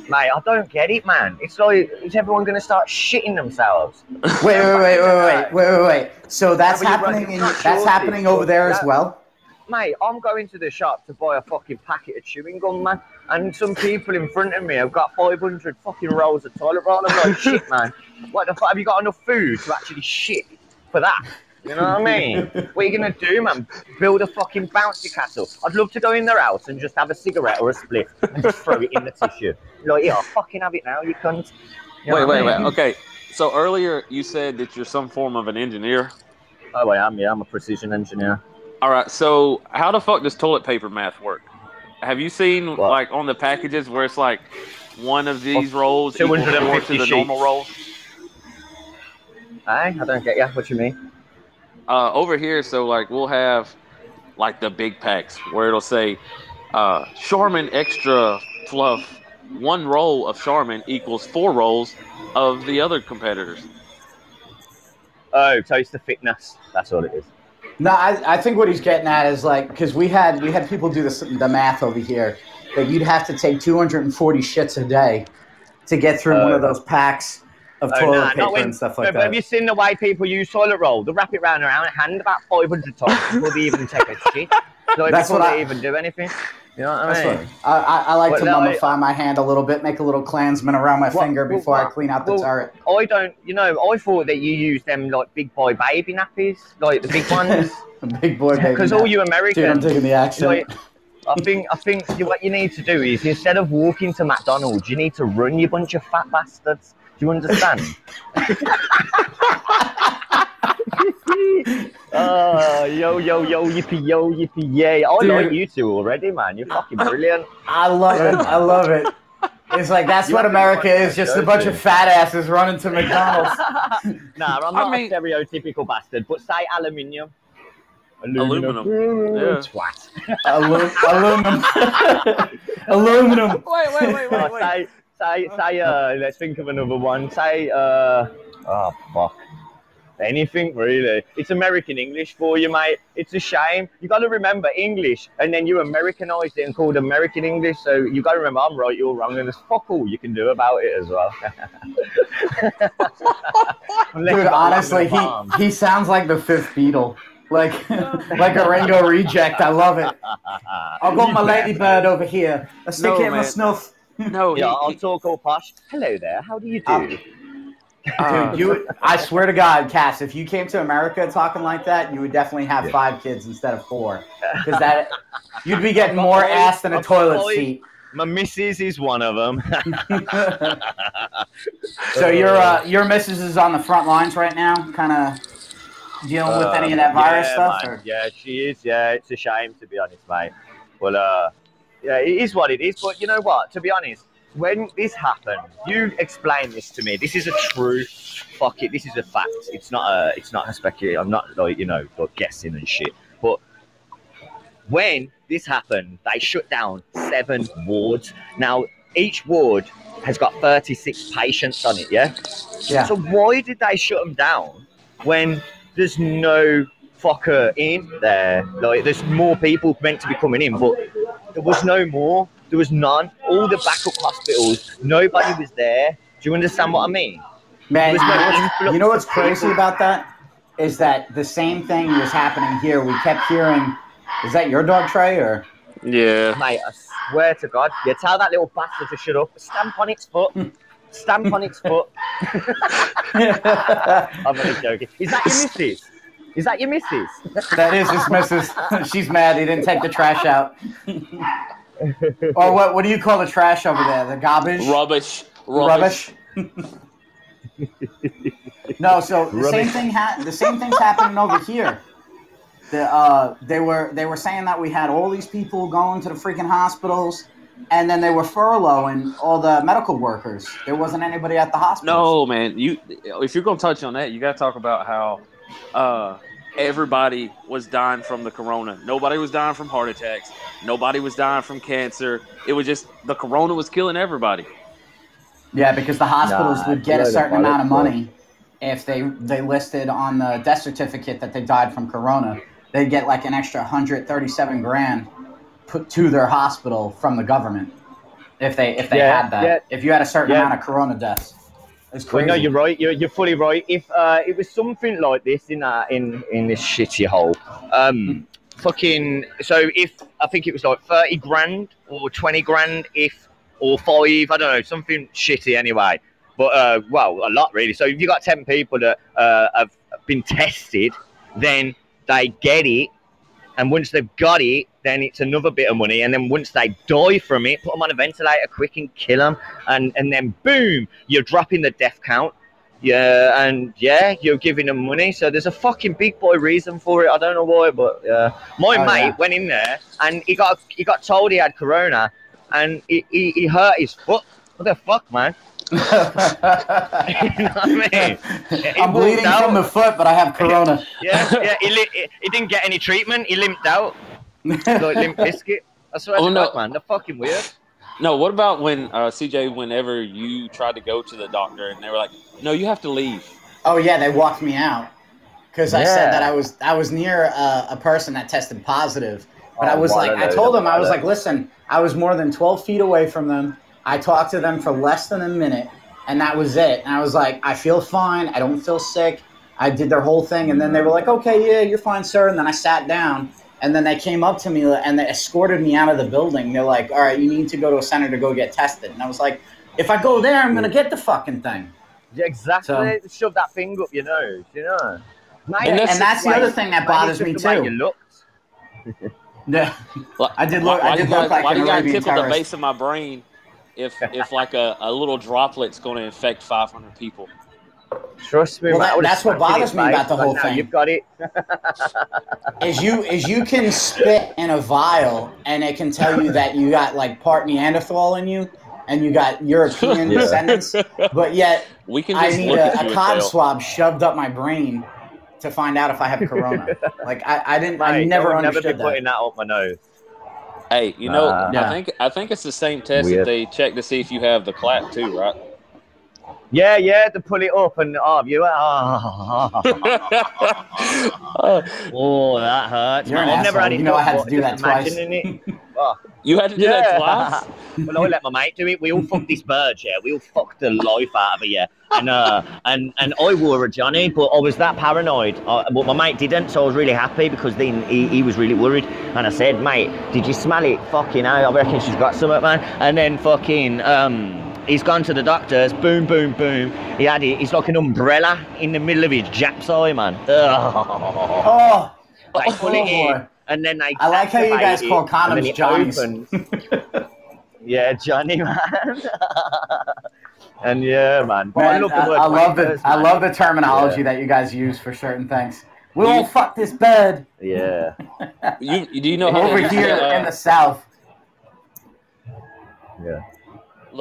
Mate, I don't get it, man. It's like, is everyone going to start shitting themselves? Wait, wait, wait, wait, wait, wait, wait, wait. So that's Yeah, happening. In, that's happening over but there as that- well. Mate, I'm going to the shop to buy a fucking packet of chewing gum, man. And some people in front of me have got 500 fucking rolls of toilet roll. I'm like, shit, *laughs* man. What the fuck? Have you got enough food to actually shit for that? You know what I mean? *laughs* what are you going to do, man? Build a fucking bouncy castle. I'd love to go in their house and just have a cigarette or a split and just throw it in the tissue. Like, yeah, fucking have it now, you cunt. You wait, I wait, mean? wait. Okay. So earlier you said that you're some form of an engineer. Oh, I am, yeah. I'm a precision engineer. All right. So how the fuck does toilet paper math work? Have you seen What? like on the packages where it's like one of these rolls equals four to the normal sheets. rolls? Hey, I don't get you. What you mean? Uh, over here, so like we'll have like the big packs where it'll say uh, Charmin Extra Fluff. One roll of Charmin equals four rolls of the other competitors. Oh, taste the fitness. That's all it is. No, I, I think what he's getting at is like because we had we had people do this the math over here that you'd have to take 240 shits a day to get through one Oh. of uh, those packs of Oh, toilet nah, paper when- and stuff like but have that. you seen the way people use toilet roll? They wrap it round around hand about 500 times before they even take a shit. *laughs* That's before what they I- even do anything. You know what I That's mean? I, I, I like Well, to no, I- mummify my hand a little bit, make a little Klansman around my Well, finger well, before I clean out the well, turret. I don't, you know, I thought that you use them like big boy baby nappies, like the big ones. *laughs* Big boy, baby. Because all you Americans, Dude, I'm taking the accent. like, I think, I think what you need to do is instead of walking to McDonald's, you need to run, you bunch of fat bastards. Do you understand? oh, *laughs* yo, yo, yo, yippee, yo, yippee, yay. I Dude. like you two already, man. You're fucking brilliant. I love it. I love it. It's like that's You what America is, that just a bunch too. of fat asses running to McDonald's. *laughs* nah, I'm I not mean- a stereotypical bastard, but say aluminium. Aluminum. Yeah. Twat. Alu- aluminum. *laughs* aluminum. Wait, wait, wait, Oh, say, say, say, uh, let's think of another one. Say, uh, oh, fuck. Anything really. It's American English for you, mate. It's a shame. You got to remember English, and then you Americanized it and called American English. So you got to remember I'm right, you're wrong, and there's fuck all you can do about it as well. *laughs* Unless Dude, honestly, one with a bomb. he, he sounds like the fifth Beatle. Like *laughs* like a Ringo reject. I love it. I'll got my *laughs* ladybird over here. A stick No, in my snuff. *laughs* No, Yeah, he- I'll he- talk all posh. Hello there. How do you do? Um, uh, Dude, you I swear to God, Cass, if you came to America talking like that, you would definitely have Yeah. five kids instead of four. Because that you'd be getting *laughs* more ass than a I've toilet five. seat. My missus is one of them. *laughs* so your uh, your missus is on the front lines right now, kind of dealing with any of that virus yeah, stuff. Or? Yeah, she is. Yeah, it's a shame to be honest, mate. Well, uh, yeah, it is what it is. But you know what? To be honest, when this happened, you explained this to me. This is a true. Fuck it. This is a fact. It's not a. It's not a speculation. I'm not like you know like guessing and shit. But when this happened, they shut down seven wards. Now each ward has got 36 patients on it. Yeah. Yeah. So why did they shut them down when there's no fucker in there? Like there's more people meant to be coming in, but there was no more. There was none. All the backup hospitals, nobody was there. Do you understand what I mean? Man, you no know, what's, you know what's crazy people. about that is that the same thing was happening here. We kept hearing. Is that your dog, Trey, or Yeah. Mate, I swear to God, you tell that little bastard to shut up. Stamp on its foot. Stamp on its foot. *laughs* *laughs* I'm only joking. Is that your missus? Is that your missus? that is his missus. She's mad he didn't take the trash out. or what? What do you call the trash over there? The garbage. Rubbish. Rubbish. Rubbish. *laughs* no, so the same thing. Ha- the same thing's happening over here. The, uh, they were they were saying that we had all these people going to the freaking hospitals, and then they were furloughing all the medical workers. There wasn't anybody at the hospital. No, man. You if you're gonna touch on that, you gotta talk about how uh, everybody was dying from the corona. Nobody was dying from heart attacks. Nobody was dying from cancer. It was just the corona was killing everybody. Yeah, because the hospitals Nah, would get a it's a load of certain amount of bollocks, money if they they listed on the death certificate that they died from corona. They'd get like an extra 137 grand put to their hospital from the government if they if they Yeah, had that. yeah. If you had a certain Yeah. amount of corona deaths. It's Well, no, you're right. You're, you're fully right. If uh, it was something like this in uh, in in this shitty hole, um, fucking. So if I think it was like thirty grand or twenty grand, if or five, I don't know, something shitty anyway. But uh, well, a lot really. So if you got ten people that uh, have been tested, then they get it, and once they've got it, then it's another bit of money. And then once they die from it, put them on a ventilator quick and kill them, and and then boom, you're dropping the death count. Yeah, and yeah, you're giving them money. So there's a fucking big boy reason for it. I don't know why, but yeah, my Oh, mate yeah. went in there and he got he got told he had corona, and he, he, he hurt his foot. What the fuck, man? *laughs* *laughs* you know what I mean? He I'm bleeding out. from the foot, but I have corona. *laughs* Yeah, yeah. He, li- he, he didn't get any treatment. He limped out like limp *laughs* biscuit. I swear Oh, to no. God, man, they're fucking weird. No, what about when uh, CJ? Whenever you tried to go to the doctor and they were like, "No, you have to leave." Oh yeah, they walked me out because I said that I was I was near a, a person that tested positive. But I Oh, was like, I told them, I was like, listen, I was more than 12 feet away from them. I talked to them for less than a minute, and that was it. And I was like, I feel fine. I don't feel sick. I did their whole thing, and then they were like, okay, yeah, you're fine, sir. And then I sat down, and then they came up to me and they escorted me out of the building. They're like, all right, you need to go to a center to go get tested. And I was like, if I go there, I'm gonna get the fucking thing. Yeah, exactly. Shove that thing up your nose, you know. Mate, And that's- and that's the like- other thing that bothers me just the way too. You looked. *laughs* Yeah. I did look- I Why, did you look gotta- like why an you gotta Arabian tickle the base of my brain if if *laughs* like a, a little droplet's going to infect 500 people? Trust me, Well, that- I that's what smacked it in bothers me about the whole thing. You've got it. *laughs* is you is you can spit in a vial and it can tell you that you got like part Neanderthal in you and you got European *laughs* Yeah. descendants, but yet We can I need a, you a and cod swab shoved up my brain to find out if I have corona. *laughs* like I, I didn't, I Mate, never I would never understood be that. putting that up my nose. Hey, you know, Nah. Yeah. I think I think it's the same test Weird. that they check to see if you have the clap too, right? Yeah, yeah, to pull it up and oh, you. Oh, Uh, oh that hurts. You're. I've never had it You know I had to do that twice. imagining It. Oh, you had to do that twice. well, I let my mate do it. We all fucked this bird, yeah. We all fucked the life out of it, yeah. And uh, and and I wore a Johnny, but I was that paranoid. Uh, but my mate didn't, so I was really happy because then he, he was really worried. And I said, mate, did you smell it? Fucking hell, I reckon she's got something, man. And then fucking um. He's gone to the doctors. Boom, boom, boom. He had it. It's like an umbrella in the middle of his Jap's eye, man. Ugh. Oh, They pull it Oh, in, and then they. I like how you guys activate call it, and condoms it Johnnies. opens. *laughs* yeah, Johnny, man. *laughs* and yeah, man. But I love I, the word I love the wankers, I love the terminology Yeah. that you guys use for certain things. We all fuck this bed Yeah. You do you know *laughs* how over they used to, here uh, in the south. Yeah.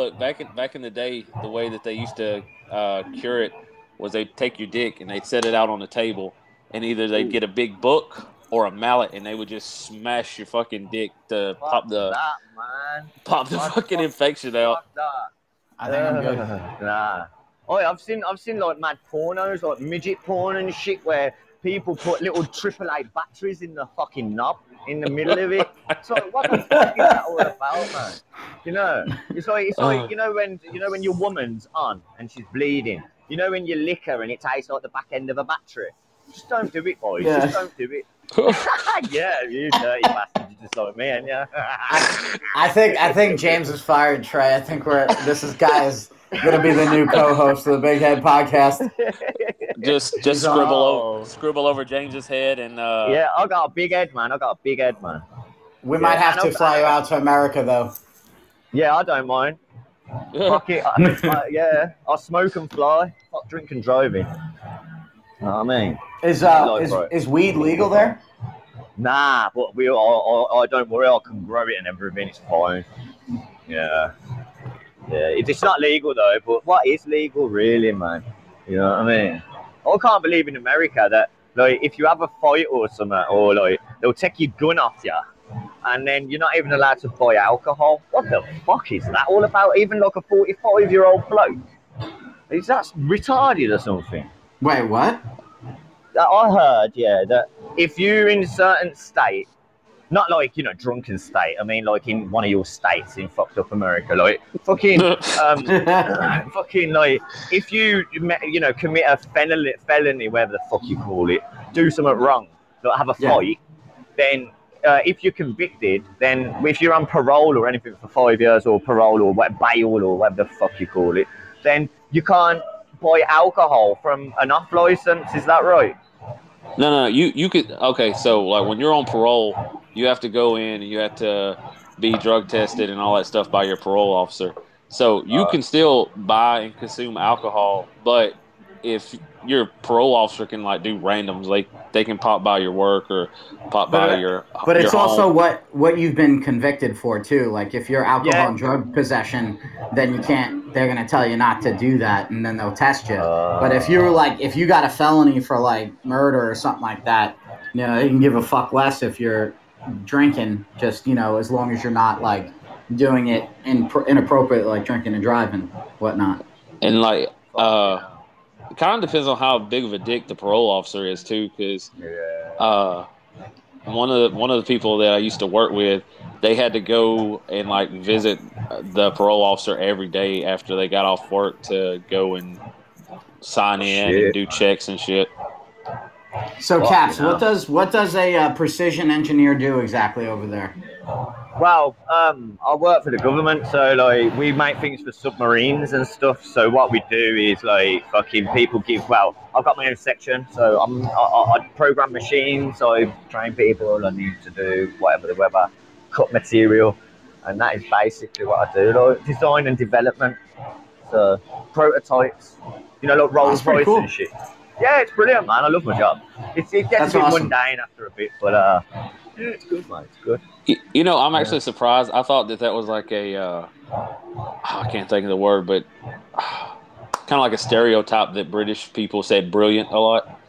Look back in back in the day? The way that they used to uh, cure it was they'd take your dick and they'd set it out on the table, and either they'd get a big book or a mallet, and they would just smash your fucking dick to pop the that, pop the Fuck, fucking fuck, infection out. Fuck that. I think I'm good. *laughs* Nah. Oh, I've seen I've seen like mad pornos, like midget porn and shit, where people put little triple A batteries in the fucking knob in the middle of it. *laughs* So what the fuck is that all about, man? You know, it's like it's like Oh. you know when you know when your woman's on and she's bleeding. You know when you lick her and it tastes like the back end of a battery. Just don't do it, boys. Yeah. Just don't do it. *laughs* yeah, you dirty bastard. you just like me and yeah. I think I think James is fired, Trey. I think we're this is guy is gonna be the new co-host of the Big Head Podcast. *laughs* Just just He's scribble all- over scribble over James's head and uh, yeah, I got a big head, man. I got a big head, man. We might have to fly you out to America though. Yeah, I don't mind. Fuck it. I, I- *laughs* yeah, I smoke and fly. Fuck drink and driving. Know what I mean? Is uh Like, is, is weed legal there? Nah, but we. I, I, I don't worry. I can grow it and everything. It's fine. Yeah. Yeah. It's not legal though. But what is legal, really, man? You know what I mean? I can't believe in America that like if you have a fight or something, or like they'll take your gun off you, and then you're not even allowed to buy alcohol. What the fuck is that all about? Even like a 45 year old bloke. Is that retarded or something? Wait, what? I heard, yeah, that if you're in a certain state, not like you know drunken state, I mean like in one of your states in fucked up America, like fucking, *laughs* um, *laughs* fucking like if you you know commit a felony, felony, whatever the fuck you call it, do something wrong, like have a Yeah. fight, then. Uh, if you're convicted, then if you're on parole or anything for five years, or parole or what, bail or whatever the fuck you call it, then you can't buy alcohol from an off license. Is that right? No, no, you you could okay. So like when you're on parole, you have to go in and you have to be drug tested and all that stuff by your parole officer. So you Uh. can still buy and consume alcohol, but if your parole officer can like do randoms, like they can pop by your work or pop But, by uh, your. But it's your also home. what what you've been convicted for too. Like if you're alcohol Yeah. and drug possession, then you can't. They're gonna tell you not to do that, and then they'll test you. Uh, But if you're like, if you got a felony for like murder or something like that, you know, they can give a fuck less if you're drinking. Just you know, as long as you're not like doing it in, inappropriate, like drinking and driving, whatnot. and like uh, it kind of depends on how big of a dick the parole officer is too, because yeah. uh, one of the one of the people that I used to work with, they had to go and like visit the parole officer every day after they got off work to go and sign in Shit. and do checks and shit. So, Fucking Caps, hell. what does what does a uh, precision engineer do exactly over there? Well, um, I work for the government, so like we make things for submarines and stuff. So what we do is like fucking people give. Well, I've got my own section, so I'm I, I, I program machines. I train people. I need to do whatever the weather, cut material, and that is basically what I do. Like design and development, so prototypes. You know, like Rolls Royce cool. and shit. Yeah, it's brilliant, man. I love my job. It's, it gets That's a bit awesome. mundane after a bit, but uh, yeah, it's good, man. It's good. Y- You know, I'm actually surprised. I thought that that was like a uh, I can't think of the word, but *sighs* kind of like a stereotype that British people say brilliant a lot.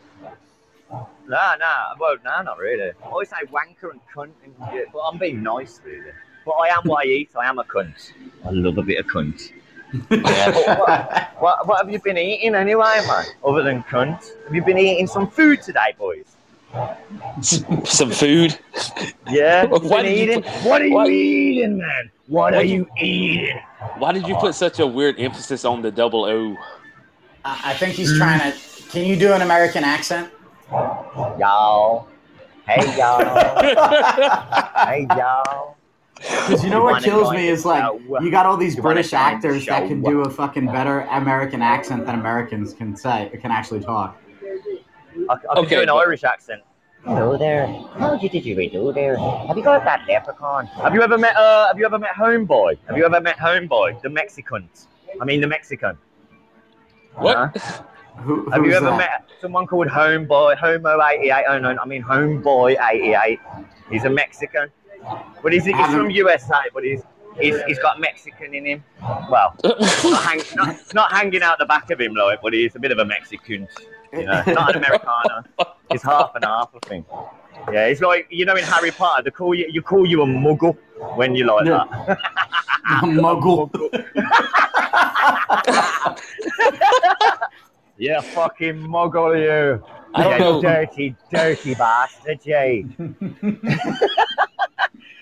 Nah, nah. Well, nah, not really. I always say wanker and cunt, and shit, but I'm being nice, really. But I am what I eat. I am a cunt. I love a bit of cunt. Yeah. *laughs* what, what, what have you been eating anyway, man? Other than cunt, have you been eating some food today, boys? Some food. Yeah. *laughs* Why Been did you eating? put- what are you why- eating, man? What Why are you- you eating? Why did you put such a weird emphasis on the double O? I I think he's trying to. Can you do an American accent? Y'all. Hey, y'all. *laughs* hey, y'all. Because you know what kills me is like show. you got all these You British go actors that can do a fucking better American accent than Americans can say can actually talk. I, I can Okay, do an but- Irish accent. Hello there. How did you do there? Have you got that leprechaun? Have you ever met? Uh, have you ever met Homeboy? Have you ever met Homeboy, the Mexican? I mean, the Mexican. What? *laughs* Who, Have you ever that? met someone called Homeboy, Homo eighty eight? Oh no, I mean Homeboy eighty eight. He's a Mexican, but he's, he's from USA, but he's, he's he's got Mexican in him. Well, *laughs* not, hang, not, not hanging out the back of him, like, but he's a bit of a Mexican. You know, not an Americano. He's half and half, I think. Yeah, it's like you know in Harry Potter, they call you you call you a muggle when you like Yeah. that. *laughs* A muggle. *laughs* Yeah, fucking muggle you. I don't you know. dirty, dirty bastard, you. *laughs*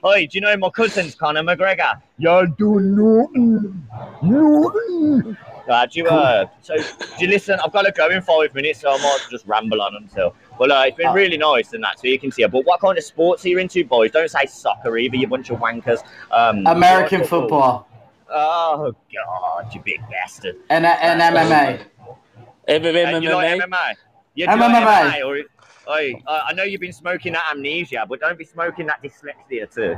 Oi, do you know my cousin's Conor McGregor? You're doing nothing. Nothing. Uh, do you, uh, so do you listen? I've got to go in five minutes, so I might just ramble on until. Well, uh, it's been Oh. really nice and that, so you can see it. But what kind of sports are you into, boys? Don't say soccer either, you bunch of wankers. Um, American football Oh God, you big bastard! and and MMA. And you like MMA. MMA? You MMA. like MMA or, Oi, I I know you've been smoking that amnesia, but don't be smoking that dyslexia too.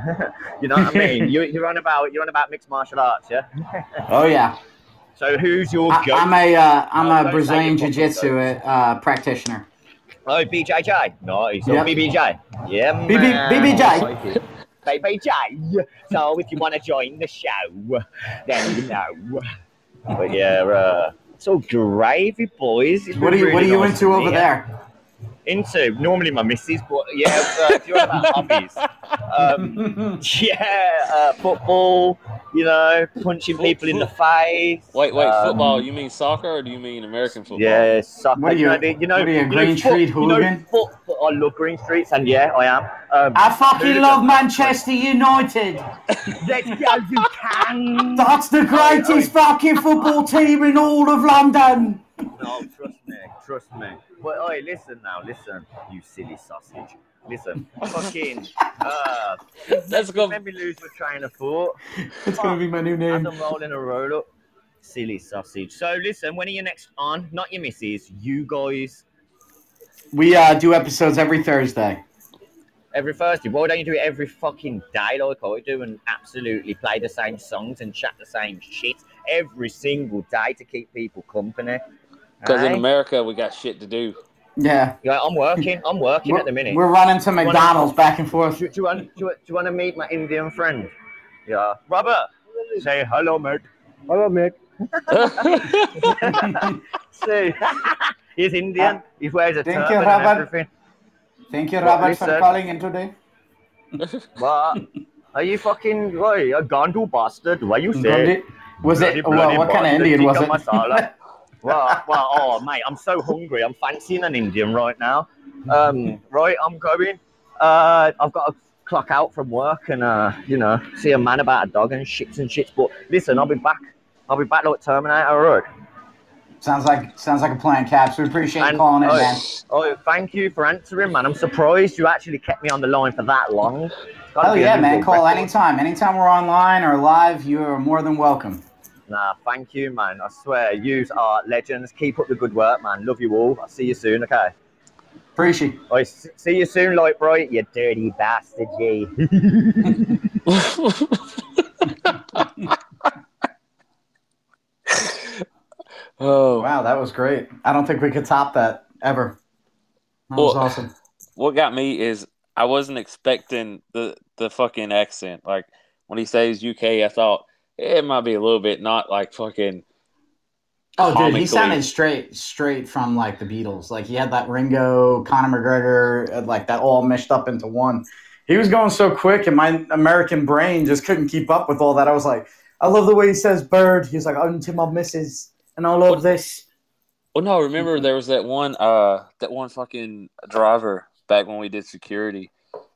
*laughs* you know what I mean? *laughs* You, you're on about you're on about mixed martial arts, yeah. Oh yeah, So who's your I? I'm a uh, I'm Oh, a Brazilian jiu-jitsu uh, practitioner. Oh, BJJ. Nice. Oh, Yep. BBJ. Yeah, BB. BBJ. BBJ. So if you want to join the show, then you know. But yeah, uh, so gravy, boys. It's What are you What are you nice into over meet there? Into normally my missus, but yeah, uh, if you're about hobbies, *laughs* um, yeah, uh, football. You know, punching people in the face. Wait, wait, um, football. You mean soccer or do you mean American football? Yeah, soccer. What are you- know, the- you know, what are you, a you know, Green foot- Street you know, hooligan? foot- foot- I love Green Streets, and yeah, I am. Um, I fucking hooligan. love Manchester United. *laughs* Let's go, you can. That's the greatest fucking football team in all of London. No, trust me, trust me. But oi, listen now, listen, you silly sausage. Listen, *laughs* fucking, uh, Let's go. Let me lose my train of thought. It's gonna be my new As name. I'm rolling a roll up. Silly sausage. So listen, when are you next on? Not your missus, you guys. We uh, do episodes every Thursday. Every Thursday. Why don't you do it every fucking day like I do and absolutely play the same songs and chat the same shit every single day to keep people company? Because in America, we got shit to do. Yeah, Yeah, I'm working. I'm working we're, at the minute. we're running to McDonald's back and forth. Do, do, you want, do, you, do you want to meet my Indian friend? Yeah. Robert, say hello, mate. Hello, mate. *laughs* See, he's Indian. Uh, he wears a Thank turban you, and Robert. everything. Thank you, Robert, he for calling in today. *laughs* What? Are you fucking boy, a Gandu bastard? What you say? Gandhi? Was Bloody, it? bloody What, what kind of Indian was it? *laughs* Well, well, oh mate, I'm so hungry. I'm fancying an Indian right now. Um, *laughs* right, I'm going. Uh, I've got to clock out from work and uh, you know, see a man about a dog and shits and shits. But listen, I'll be back. I'll be back like Terminator. All right. Sounds like sounds like a plan, Caps. We appreciate you And- calling in, oh, man. Oh, thank you for answering, man. I'm surprised you actually kept me on the line for that long. Oh yeah, man. Call record. anytime. Anytime we're online or live, you are more than welcome. Nah, thank you, man. I swear, you are legends. Keep up the good work, man. Love you all. I'll see you soon, okay? Appreciate. I s- see you soon, Lightbright, you dirty bastard, G. *laughs* oh, Wow, that was great. I don't think we could top that ever. That was Well- awesome. *laughs* what got me is I wasn't expecting the the fucking accent. Like when he says UK, I thought it might be a little bit not like fucking. Oh, dude, he sounded straight, straight from like the Beatles. Like he had that Ringo, Conor McGregor, uh, like that all meshed up into one. He was going so quick, and my American brain just couldn't keep up with all that. I was like, I love the way he says "bird." He's like, "I'm to my missus," and I love this. Well, no, remember there was that one uh that one fucking driver back when we did security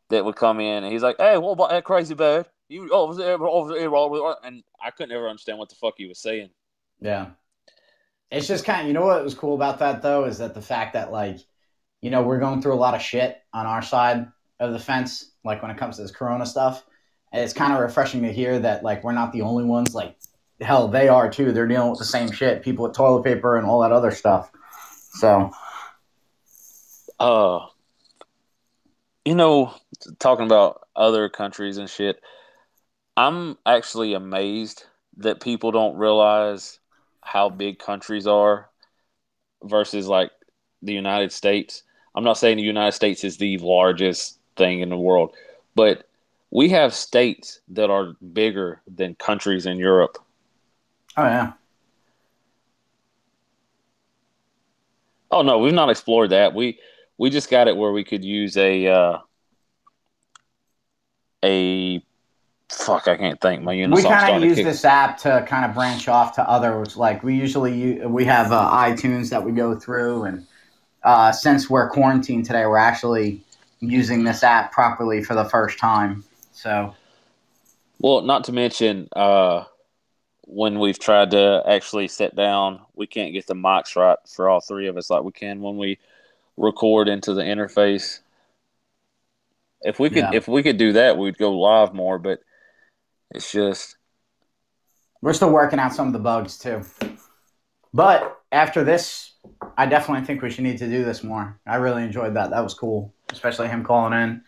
that would come in and he's like, "Hey, what about that crazy bird? You over there, over there, over there," and I couldn't ever understand what the fuck he was saying. Yeah. It's just kind of, you know what was cool about that though is that the fact that like, you know, we're going through a lot of shit on our side of the fence, like when it comes to this Corona stuff. And it's kind of refreshing to hear that like we're not the only ones. Like, hell, they are too. They're dealing with the same shit. People with toilet paper and all that other stuff. So Uh, you know, talking about other countries and shit, I'm actually amazed that people don't realize how big countries are versus like the United States. I'm not saying the United States is the largest thing in the world, but we have states that are bigger than countries in Europe. Oh yeah. Oh no, we've not explored that. We we just got it where we could use a uh, a fuck. I can't think. My unit's we kind of use kick. this app to kind of branch off to others. Like we usually we have uh, iTunes that we go through, and uh, since we're quarantined today, we're actually using this app properly for the first time. So Well, not to mention, uh, when we've tried to actually sit down, we can't get the mics right for all three of us like we can when we record into the interface. If we could, Yeah. if we could do that, we'd go live more. But it's just We're still working out some of the bugs too. But after this, I definitely think we should need to do this more. I really enjoyed that. That was cool, especially him calling in.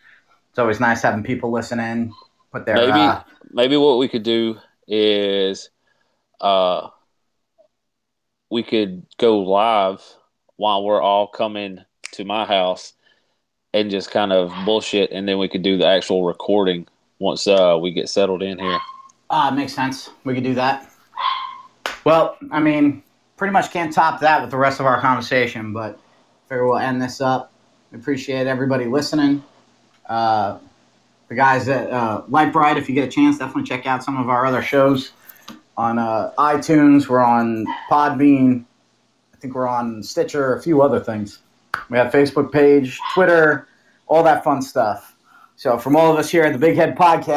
It's always nice having people listen in, put their maybe uh, maybe what we could do is uh we could go live while we're all coming to my house and just kind of bullshit and then we could do the actual recording once uh we get settled in here. Ah, makes sense. We could do that. Well, I mean, pretty much can't top that with the rest of our conversation, but figure we'll end this up. Appreciate everybody listening. Uh, the guys at uh, Lightbright, if you get a chance, definitely check out some of our other shows on uh, iTunes. We're on Podbean. I think we're on Stitcher, a few other things. We have Facebook page, Twitter, all that fun stuff. So from all of us here at the Big Head Podcast,